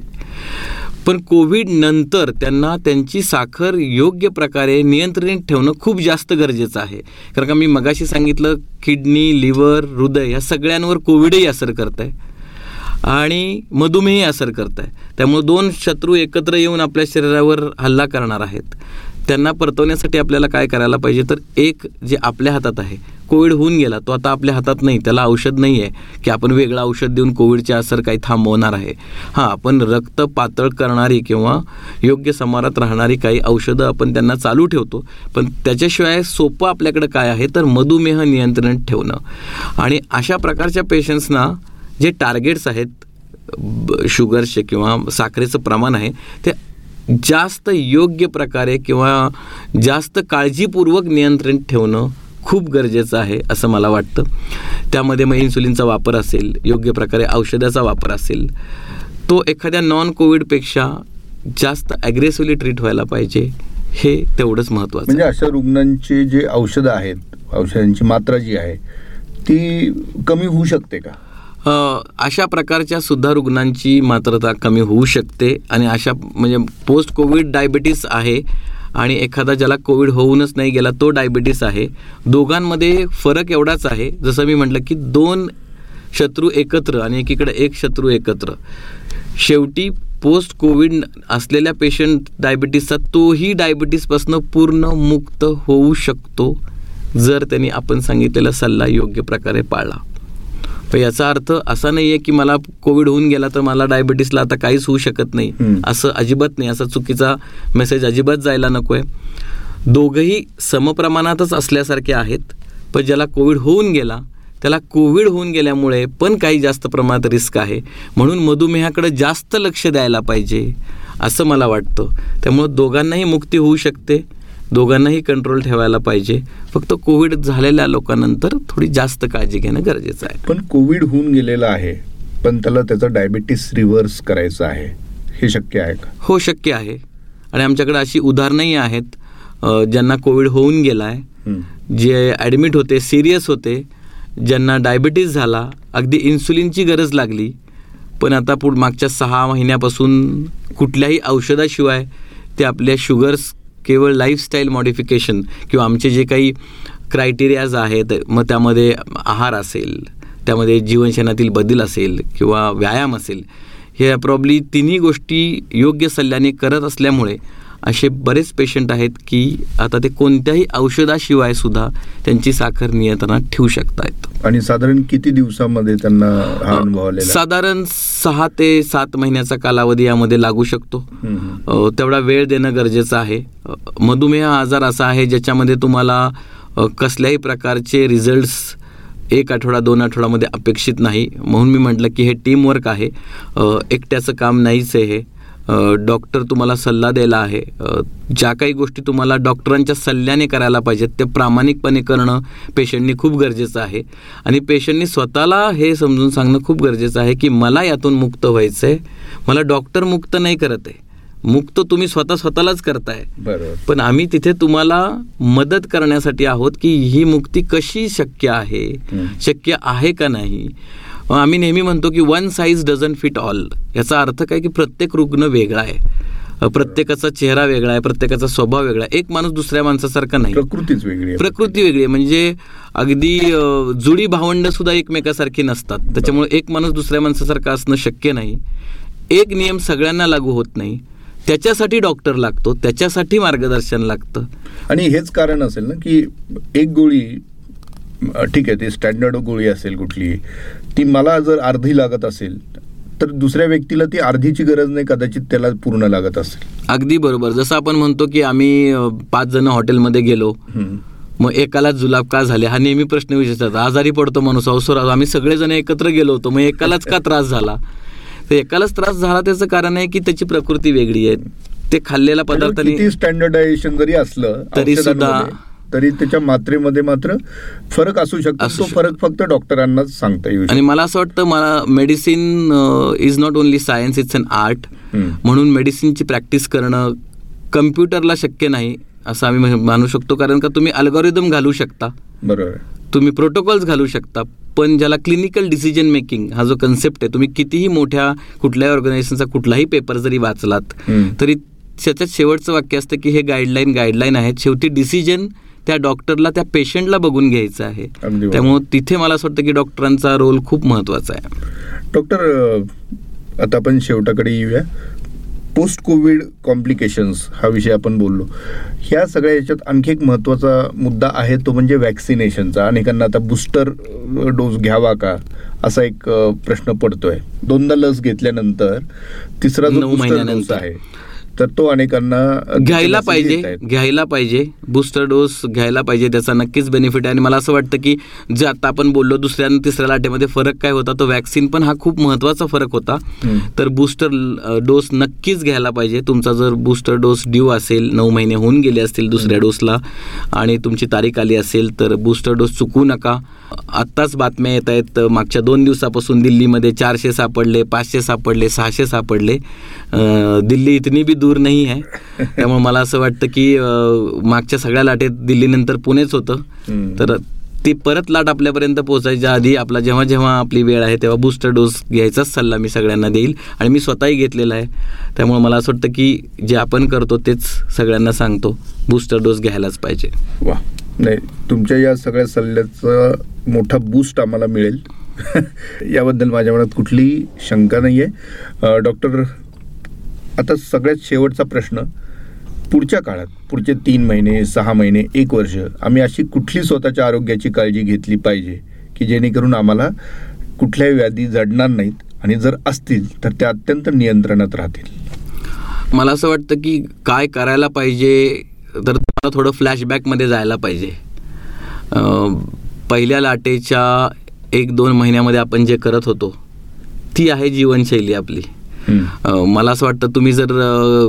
पण कोविड नंतर त्यांना त्यांची साखर योग्य प्रकारे नियंत्रित ठेवणं खूप जास्त गरजेचं आहे. कारण का मी मगाशी सांगितलं किडनी लिव्हर हृदय या सगळ्यांवर कोविडही असर करत आहे आणि मधुमेही असर करत आहे त्यामुळे दोन शत्रू एकत्र येऊन आपल्या शरीरावर हल्ला करणार आहेत. त्यांना परतवण्यासाठी आपल्याला काय करायला पाहिजे? तर एक जे आपल्या हातात आहे कोविड होऊन गेला तो आता आपल्या हातात नाही. त्याला औषध नाही आहे की आपण वेगळं औषध देऊन कोविडचे असर काही थांबवणार आहे. हां आपण रक्त पातळ करणारी किंवा योग्य समारात राहणारी काही औषधं आपण त्यांना चालू ठेवतो. पण त्याच्याशिवाय सोपं आपल्याकडे काय आहे? तर मधुमेह नियंत्रण ठेवणं. आणि अशा प्रकारच्या पेशंट्सना जे टार्गेट्स आहेत ब- शुगरचे किंवा साखरेचं प्रमाण आहे ते जास्त योग्य प्रकारे किंवा जास्त काळजीपूर्वक नियंत्रण ठेवणं खूप गरजेचं आहे असं मला वाटतं. त्यामध्ये मग इन्सुलिनचा वापर असेल योग्य प्रकारे औषधाचा वापर असेल तो एखाद्या नॉन कोविडपेक्षा जास्त ॲग्रेसिव्हली ट्रीट व्हायला पाहिजे हे तेवढंच महत्त्वाचं म्हणजे अशा रुग्णांची जे औषधं आहेत औषधांची मात्रा जी आहे ती कमी होऊ शकते का? अशा प्रकारच्या सुद्धा रुग्णांची मात्रता कमी होऊ शकते आणि अशा म्हणजे पोस्ट कोविड डायबिटीस आहे आणि एखादा ज्याला कोविड होऊनच नाही गेला तो डायबिटीस आहे. दोघांमध्ये फरक एवढाच आहे जसं मी म्हटलं की दोन शत्रू एकत्र आणि एकीकडे एक शत्रू एकत्र. शेवटी पोस्ट कोविड असलेल्या पेशंट डायबिटीसचा तोही डायबिटीसपासून पूर्ण मुक्त होऊ शकतो जर त्यांनी आपण सांगितलेला सल्ला योग्य प्रकारे पाळला. पण याचा अर्थ असा नाही आहे की मला कोविड होऊन गेला तर मला डायबिटीसला आता काहीच होऊ शकत नाही. असं अजिबात नाही. असा चुकीचा मेसेज अजिबात जायला नको आहे दोघंही समप्रमाणातच असल्यासारखे आहेत. पण ज्याला कोविड होऊन गेला त्याला कोविड होऊन गेल्यामुळे पण काही जास्त प्रमाणात रिस्क आहे. म्हणून मधुमेहाकडे जास्त लक्ष द्यायला पाहिजे असं मला वाटतं. त्यामुळं दोघांनाही मुक्ती होऊ शकते. दोघांनाही कंट्रोल ठेवायला पाहिजे. फक्त कोविड झालेल्या लोकांनंतर थोडी जास्त काळजी घेणं गरजेचं आहे. पण कोविड होऊन गेलेलं आहे पण त्याला त्याचं डायबिटीस रिव्हर्स करायचं आहे. हे शक्य आहे का? हो शक्य आहे. आणि आमच्याकडे अशी उदाहरणंही आहेत ज्यांना कोविड होऊन गेला आहे. जे ॲडमिट होते सिरियस होते ज्यांना डायबिटीज झाला अगदी इन्सुलिनची गरज लागली पण आता पुढ मागच्या सहा महिन्यापासून कुठल्याही औषधाशिवाय ते आपल्या शुगर्स केवळ लाईफस्टाईल मॉडिफिकेशन किंवा आमचे जे काही क्रायटेरियाज आहेत मग त्यामध्ये आहार असेल त्यामध्ये जीवनशैनातील बदल असेल किंवा व्यायाम असेल हे प्रॉब्ली तिन्ही गोष्टी योग्य सल्ल्याने करत असल्यामुळे असे बरेच पेशंट आहेत की आता ते कोणत्याही औषधाशिवाय सुद्धा त्यांची साखर नियंत्रणात ठेवू शकतायत. आणि साधारण किती दिवसामध्ये त्यांना हा अनुभव? साधारण सहा ते सात महिन्याचा कालावधी यामध्ये लागू शकतो. तेवढा वेळ देणं गरजेचं आहे. मधुमेह हा आजार असा आहे ज्याच्यामध्ये तुम्हाला कसल्याही प्रकारचे रिझल्ट्स एक आठवडा दोन आठवड्यामध्ये अपेक्षित नाही. म्हणून मी म्हटलं की हे टीमवर्क आहे. एकट्याचं काम नाहीच आहे हे. डॉक्टर तुम्हाला सल्ला द्यायला आहे. ज्या काही गोष्टी तुम्हाला डॉक्टरांच्या सल्ल्याने करायला पाहिजेत ते प्रामाणिकपणे करणं पेशंटनी खूप गरजेचं आहे. आणि पेशंटनी स्वतःला हे समजून सांगणं खूप गरजेचं आहे की मला यातून मुक्त व्हायचं आहे मला डॉक्टर मुक्त नाही करत आहे. मुक्त तुम्ही स्वतः स्वतःलाच करताय. पण आम्ही तिथे तुम्हाला मदत करण्यासाठी आहोत की ही मुक्ती कशी शक्य आहे. शक्य आहे का नाही? आम्ही नेहमी म्हणतो की one size doesn't fit all याचा अर्थ काय की प्रत्येक रुग्ण वेगळा आहे. प्रत्येकाचा चेहरा वेगळा आहे प्रत्येकाचा स्वभाव वेगळा आहे. एक माणूस दुसऱ्या माणसासारखा नाही. प्रकृतीच वेगळी प्रकृती वेगळी आहे. म्हणजे अगदी जुळी भावंड सुद्धा एकमेकासारखी नसतात. त्याच्यामुळे एक माणूस दुसऱ्या माणसासारखा असणं शक्य नाही. एक नियम सगळ्यांना लागू होत नाही. त्याच्यासाठी डॉक्टर लागतो. त्याच्यासाठी मार्गदर्शन लागतं. आणि हेच कारण असेल ना की एक गोळी ठीक आहे ती स्टँडर्ड गोळी असेल कुठली ती मला जर अर्धी लागत असेल तर दुसऱ्या व्यक्तीला ती अर्धीची गरज नाही कदाचित त्याला पूर्ण लागत असेल. अगदी बरोबर. जसं आपण म्हणतो की आम्ही पाच जण हॉटेलमध्ये गेलो. मग एकालाच जुलाब का झाले? हा नेहमी प्रश्न विचारतात. आजारी पडतो माणूस अवसर आम्ही सगळेजण एकत्र गेलो होतो मग एकालाच का त्रास झाला? तर एकालाच त्रास झाला त्याचं कारण आहे की त्याची प्रकृती वेगळी आहे. ते खाल्लेल्या पदार्थाने किती स्टँडर्डायझेशन जरी असलं तरी सुद्धा- तरी त्याच्या मात्रेमध्ये मात्र फरक असू शकतो. असू तो फरक फक्त डॉक्टरांनाच सांगता येऊ आणि मला असं वाटतं मला medicine is not only science it's an art. म्हणून मेडिसिनची प्रॅक्टिस करणं कम्प्युटरला शक्य नाही असं आम्ही मानू शकतो. कारण का तुम्ही अल्गोरिदम घालू शकता. बरोबर. तुम्ही प्रोटोकॉल्स घालू शकता. पण ज्याला क्लिनिकल डिसिजन मेकिंग हा जो कन्सेप्ट आहे तुम्ही कितीही मोठ्या कुठल्याही ऑर्गनायझेशनचा कुठलाही पेपर जरी वाचलात. तरी त्याच्यात शेवटचं वाक्य असतं की हे गाईडलाईन गाईडलाईन आहेत. शेवटी डिसिजन त्या डॉक्टरला त्या पेशंटला बघून घ्यायचं आहे. त्यामुळे तिथे मला असं वाटतं की डॉक्टरांचा रोल खूप महत्त्वाचा आहे. डॉक्टर आता आपण शेवटाकडे येऊया. पोस्ट कोविड कॉम्प्लिकेशन्स हा विषय आपण बोललो. ह्या सगळ्या याच्यात आणखी एक महत्त्वाचा मुद्दा आहे तो म्हणजे वॅक्सिनेशनचा अनेकांना आता बूस्टर डोस घ्यावा का? असा एक प्रश्न पडतोय. दोनदा लस घेतल्यानंतर तिसरा जो नऊ बूस्टर डोस. आहे तर तो अनेकांना घ्यायला पाहिजे. घ्यायला पाहिजे. बूस्टर डोस घ्यायला पाहिजे त्याचा नक्कीच बेनिफिट आहे. आणि मला असं वाटतं की जे आता आपण बोललो दुसऱ्या आणि तिसऱ्या लाटेमध्ये फरक काय होता तो वॅक्सिन पण हा खूप महत्त्वाचा फरक होता. तर बूस्टर डोस नक्कीच घ्यायला पाहिजे. तुमचा जर बूस्टर डोस ड्यू असेल नऊ महिने होऊन गेले असतील दुसऱ्या डोसला आणि तुमची तारीख आली असेल तर बूस्टर डोस चुकू नका. आत्ताच बातम्या येत आहेत. मागच्या दोन दिवसापासून दिल्लीमध्ये चारशे सापडले पाचशे सापडले सहाशे सापडले. दिल्ली इतनी बी दूर नाही आहे. त्यामुळे मला असं वाटतं की मागच्या सगळ्या लाटेत दिल्लीनंतर पुणेच होतं. तर ती परत लाट आपल्यापर्यंत पोहोचायच्या आधी आपला जेव्हा जेव्हा आपली वेळ आहे तेव्हा बूस्टर डोस घ्यायचाच सल्ला मी सगळ्यांना देईल. आणि मी स्वतःही घेतलेला आहे. त्यामुळे मला असं वाटतं की जे आपण करतो तेच सगळ्यांना सांगतो. बूस्टर डोस घ्यायलाच पाहिजे. वा. नाही तुमच्या या सगळ्या सल्ल्याचा मोठा बूस्ट आम्हाला मिळेल. याबद्दल माझ्या मनात कुठलीही शंका नाही आहे डॉक्टर आता सगळ्यात शेवटचा प्रश्न पुढच्या काळात पुढचे तीन महिने सहा महिने एक वर्ष आम्ही अशी कुठली स्वतःच्या आरोग्याची काळजी घेतली पाहिजे की जेणेकरून आम्हाला कुठल्याही व्याधी जडणार नाहीत आणि जर असतील तर त्या अत्यंत नियंत्रणात राहतील. मला असं वाटतं की काय करायला पाहिजे तर तुम्हाला थोडं फ्लॅशबॅकमध्ये जायला पाहिजे. पहिल्या लाटेच्या एक दोन महिन्यामध्ये आपण जे करत होतो ती आहे जीवनशैली आपली. मला असं वाटतं तुम्ही जर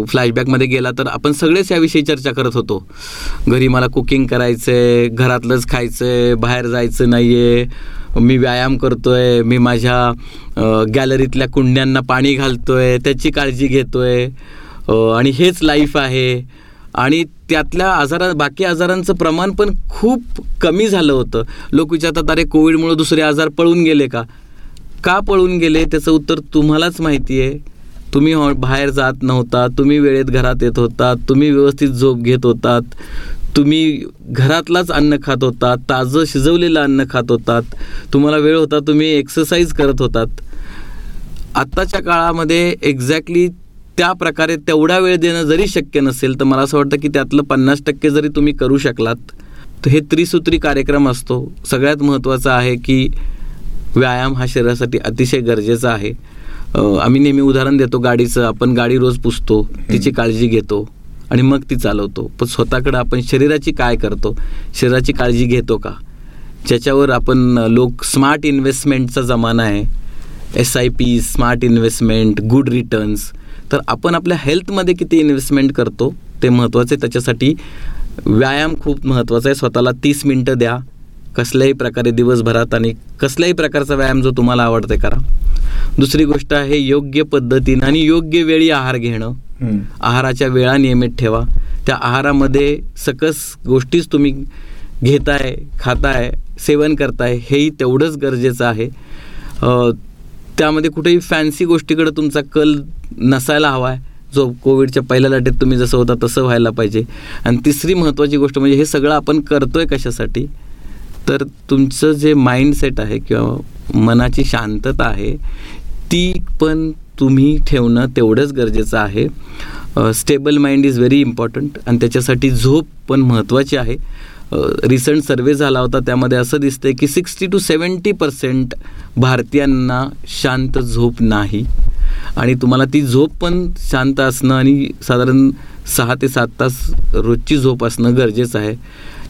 फ्लॅशबॅकमध्ये गेला तर आपण सगळेच याविषयी चर्चा करत होतो. घरी मला कुकिंग करायचंय घरातलंच खायचंय बाहेर जायचं नाहीये मी व्यायाम करतोय मी माझ्या गॅलरीतल्या कुंड्यांना पाणी घालतोय त्याची काळजी घेतोय. आणि हेच लाईफ आहे. आणि त्यातल्या आजारा बाकी आजारांचं प्रमाण पण खूप कमी झालं होतं. लोक विचारतात अरे कोविडमुळे दुसरे आजार पळून गेले का? का पळून गेले? त्याचं उत्तर तुम्हालाच माहिती आहे. तुम्ही हॉ- बाहेर जात नव्हता. तुम्ही वेळेत घरात येत होता. तुम्ही व्यवस्थित झोप घेत होतात तुम्ही घरातलाच अन्न खात होता. ताजं शिजवलेलं अन्न खात होतात तुम्हाला वेळ होता तुम्ही एक्सरसाइज करत होतात. आत्ताच्या काळामध्ये एक्झॅक्टली त्या प्रकारे तेवढा वेळ देणं जरी शक्य नसेल तर मला असं वाटतं की त्यातलं पन्नास टक्के जरी तुम्ही करू शकलात तर हे त्रिसूत्री कार्यक्रम असतो. सगळ्यात महत्त्वाचं आहे की व्यायाम हा शरीरासाठी अतिशय गरजेचा आहे. आम्ही नेहमी उदाहरण देतो गाडीचं आपण गाडी रोज पुसतो तिची काळजी घेतो आणि मग ती चालवतो. पण स्वतःकडं आपण शरीराची काय करतो? शरीराची काळजी घेतो का? ज्याच्यावर आपण लोक स्मार्ट इन्व्हेस्टमेंटचा जमाना आहे. S I P smart investment good returns तर आपण आपल्या हेल्थमध्ये किती इन्व्हेस्टमेंट करतो ते महत्त्वाचं आहे. त्याच्यासाठी व्यायाम खूप महत्त्वाचा आहे. स्वतःला तीस मिनटं द्या. कसल्याही प्रकारे दिवसभरात आणि कसल्याही प्रकारचा व्यायाम जो तुम्हाला आवडते करा. दुसरी गोष्ट आहे योग्य पद्धतीनं आणि योग्य वेळी आहार घेणं. आहाराच्या वेळा नियमित ठेवा. त्या आहारामध्ये सकस गोष्टीच तुम्ही घेताय खाताय सेवन करताय हेही तेवढंच गरजेचं आहे. त्यामध्ये कुठेही फॅन्सी गोष्टीकडे तुमचा कल नसायला हवा आहे जो कोविडच्या पहिल्या लाटेत तुम्ही जसं होता तसं व्हायला पाहिजे. आणि तिसरी महत्त्वाची गोष्ट म्हणजे हे सगळं आपण करतोय कशासाठी? तर तुमचं जे माइंडसेट आहे किंवा मनाची शांतता आहे ती पण तुम्ही ठेवणं तेवढंच गरजेचं आहे. Stable mind is very important आणि त्याच्यासाठी झोप पण महत्त्वाची आहे. रिसंट सर्वे झाला होता त्यामध्ये असं दिसतंय की सिक्स्टी टू सेवन्टी पर्सेंट भारतीयांना शांत झोप नाही. आणि तुम्हाला ती झोप पण शांत असणं आणि साधारण सहा ते सात तास रोजची झोप असणं गरजेचं आहे.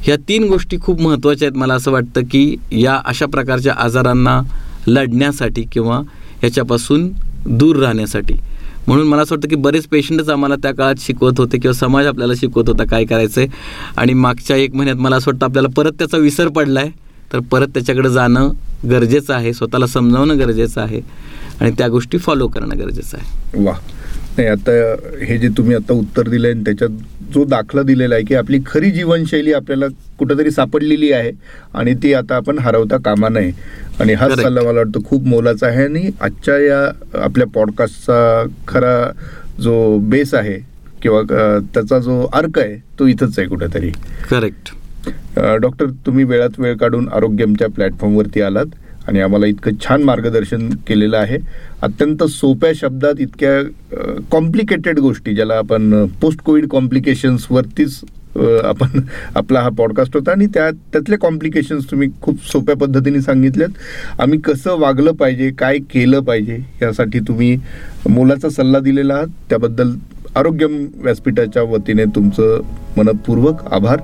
ह्या तीन गोष्टी खूप महत्त्वाच्या आहेत. मला असं वाटतं की या अशा प्रकारच्या आजारांना लढण्यासाठी किंवा ह्याच्यापासून दूर राहण्यासाठी. म्हणून मला असं वाटतं की बरेच पेशंटच आम्हाला त्या काळात शिकवत होते किंवा समाज आपल्याला शिकवत होता काय करायचं आहे आणि मागच्या एक महिन्यात मला असं वाटतं आपल्याला परत त्याचा विसर पडला आहे तर परत त्याच्याकडे जाणं गरजेचं आहे. स्वतःला समजावणं गरजेचं आहे. आणि त्या गोष्टी फॉलो करणं गरजेचं आहे. वा. नाही आता हे जे तुम्ही आता उत्तर दिलंय आणि त्याच्यात जो दाखला दिलेला आहे की आपली खरी जीवनशैली आपल्याला कुठंतरी सापडलेली आहे आणि ती आता आपण हरवता कामा नये. आणि हाच Correct. सल्ला मला वाटतं खूप मोलाचा आहे आणि आजच्या या आपल्या पॉडकास्टचा खरा जो बेस आहे किंवा त्याचा जो अर्क आहे तो इथंच आहे कुठेतरी. करेक्ट डॉक्टर तुम्ही वेळात वेळ काढून आरोग्यमच्या प्लॅटफॉर्मवरती आलात. आणि आम्हाला इतकं छान मार्गदर्शन केलेलं आहे. अत्यंत सोप्या शब्दात इतक्या कॉम्प्लिकेटेड गोष्टी ज्याला आपण पोस्ट कोविड कॉम्प्लिकेशन्सवरतीच आपण आपला हा पॉडकास्ट होता. आणि त्या त्यातले कॉम्प्लिकेशन्स तुम्ही खूप सोप्या पद्धतीने सांगितल्यात. आम्ही कसं वागलं पाहिजे काय केलं पाहिजे यासाठी तुम्ही मोलाचा सल्ला दिलेला आहात. त्याबद्दल आरोग्यम व्यासपीठाच्या वतीने तुमचं मनपूर्वक आभार.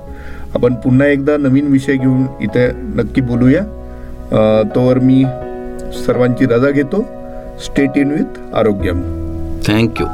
आपण पुन्हा एकदा नवीन विषय घेऊन इथे नक्की बोलूया. तोवर मी सर्वांची रजा घेतो. State in with Arogyam. Thank you